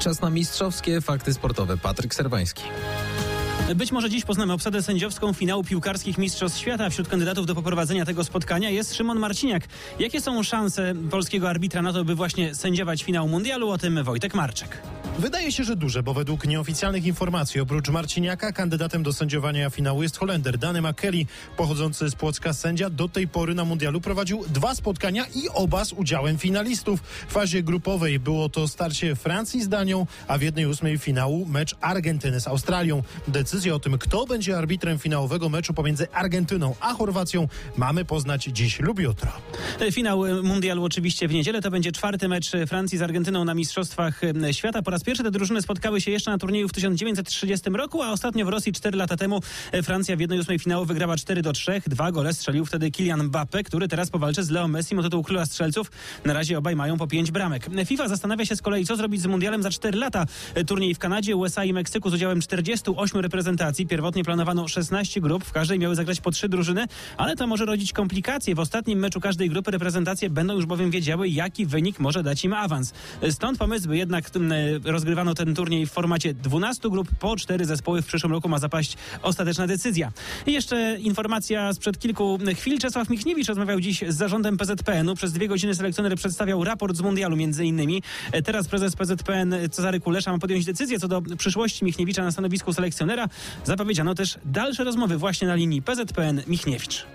Czas na mistrzowskie fakty sportowe. Patryk Serwański. Być może dziś poznamy obsadę sędziowską finału piłkarskich Mistrzostw Świata. Wśród kandydatów do poprowadzenia tego spotkania jest Szymon Marciniak. Jakie są szanse polskiego arbitra na to, by właśnie sędziować finał mundialu? O tym Wojtek Marczek. Wydaje się, że duże, bo według nieoficjalnych informacji oprócz Marciniaka kandydatem do sędziowania finału jest Holender. Dany McKelly, pochodzący z Płocka sędzia, do tej pory na mundialu prowadził dwa spotkania i oba z udziałem finalistów. W fazie grupowej było to starcie Francji z Danią, a w jednej ósmej finału mecz Argentyny z Australią. Decyzję o tym, kto będzie arbitrem finałowego meczu pomiędzy Argentyną a Chorwacją mamy poznać dziś lub jutro. Finał mundialu oczywiście w niedzielę. To będzie czwarty mecz Francji z Argentyną na Mistrzostwach Świata. Po raz pierwszy te drużyny spotkały się jeszcze na turnieju w 1930 roku, a ostatnio w Rosji 4 lata temu Francja w 1-8 finału wygrała 4 do 3. Dwa gole strzelił wtedy Kylian Mbappe, który teraz powalczy z Leo Messi o tytuł króla strzelców. Na razie obaj mają po 5 bramek. FIFA zastanawia się z kolei, co zrobić z mundialem za 4 lata. Turniej w Kanadzie, USA i Meksyku z udziałem 48 reprezentacji. Pierwotnie planowano 16 grup, w każdej miały zagrać po 3 drużyny, ale to może rodzić komplikacje. W ostatnim meczu każdej grupy reprezentacje będą już bowiem wiedziały, jaki wynik może dać im awans. Stąd pomysł, by jednak rozgrywano ten turniej w formacie 12 grup, po 4 zespoły w przyszłym roku ma zapaść ostateczna decyzja. I jeszcze informacja sprzed kilku chwil. Czesław Michniewicz rozmawiał dziś z zarządem PZPN-u. Przez dwie godziny selekcjoner przedstawiał raport z mundialu między innymi. Teraz prezes PZPN Cezary Kulesza ma podjąć decyzję co do przyszłości Michniewicza na stanowisku selekcjonera. Zapowiedziano też dalsze rozmowy właśnie na linii PZPN Michniewicz.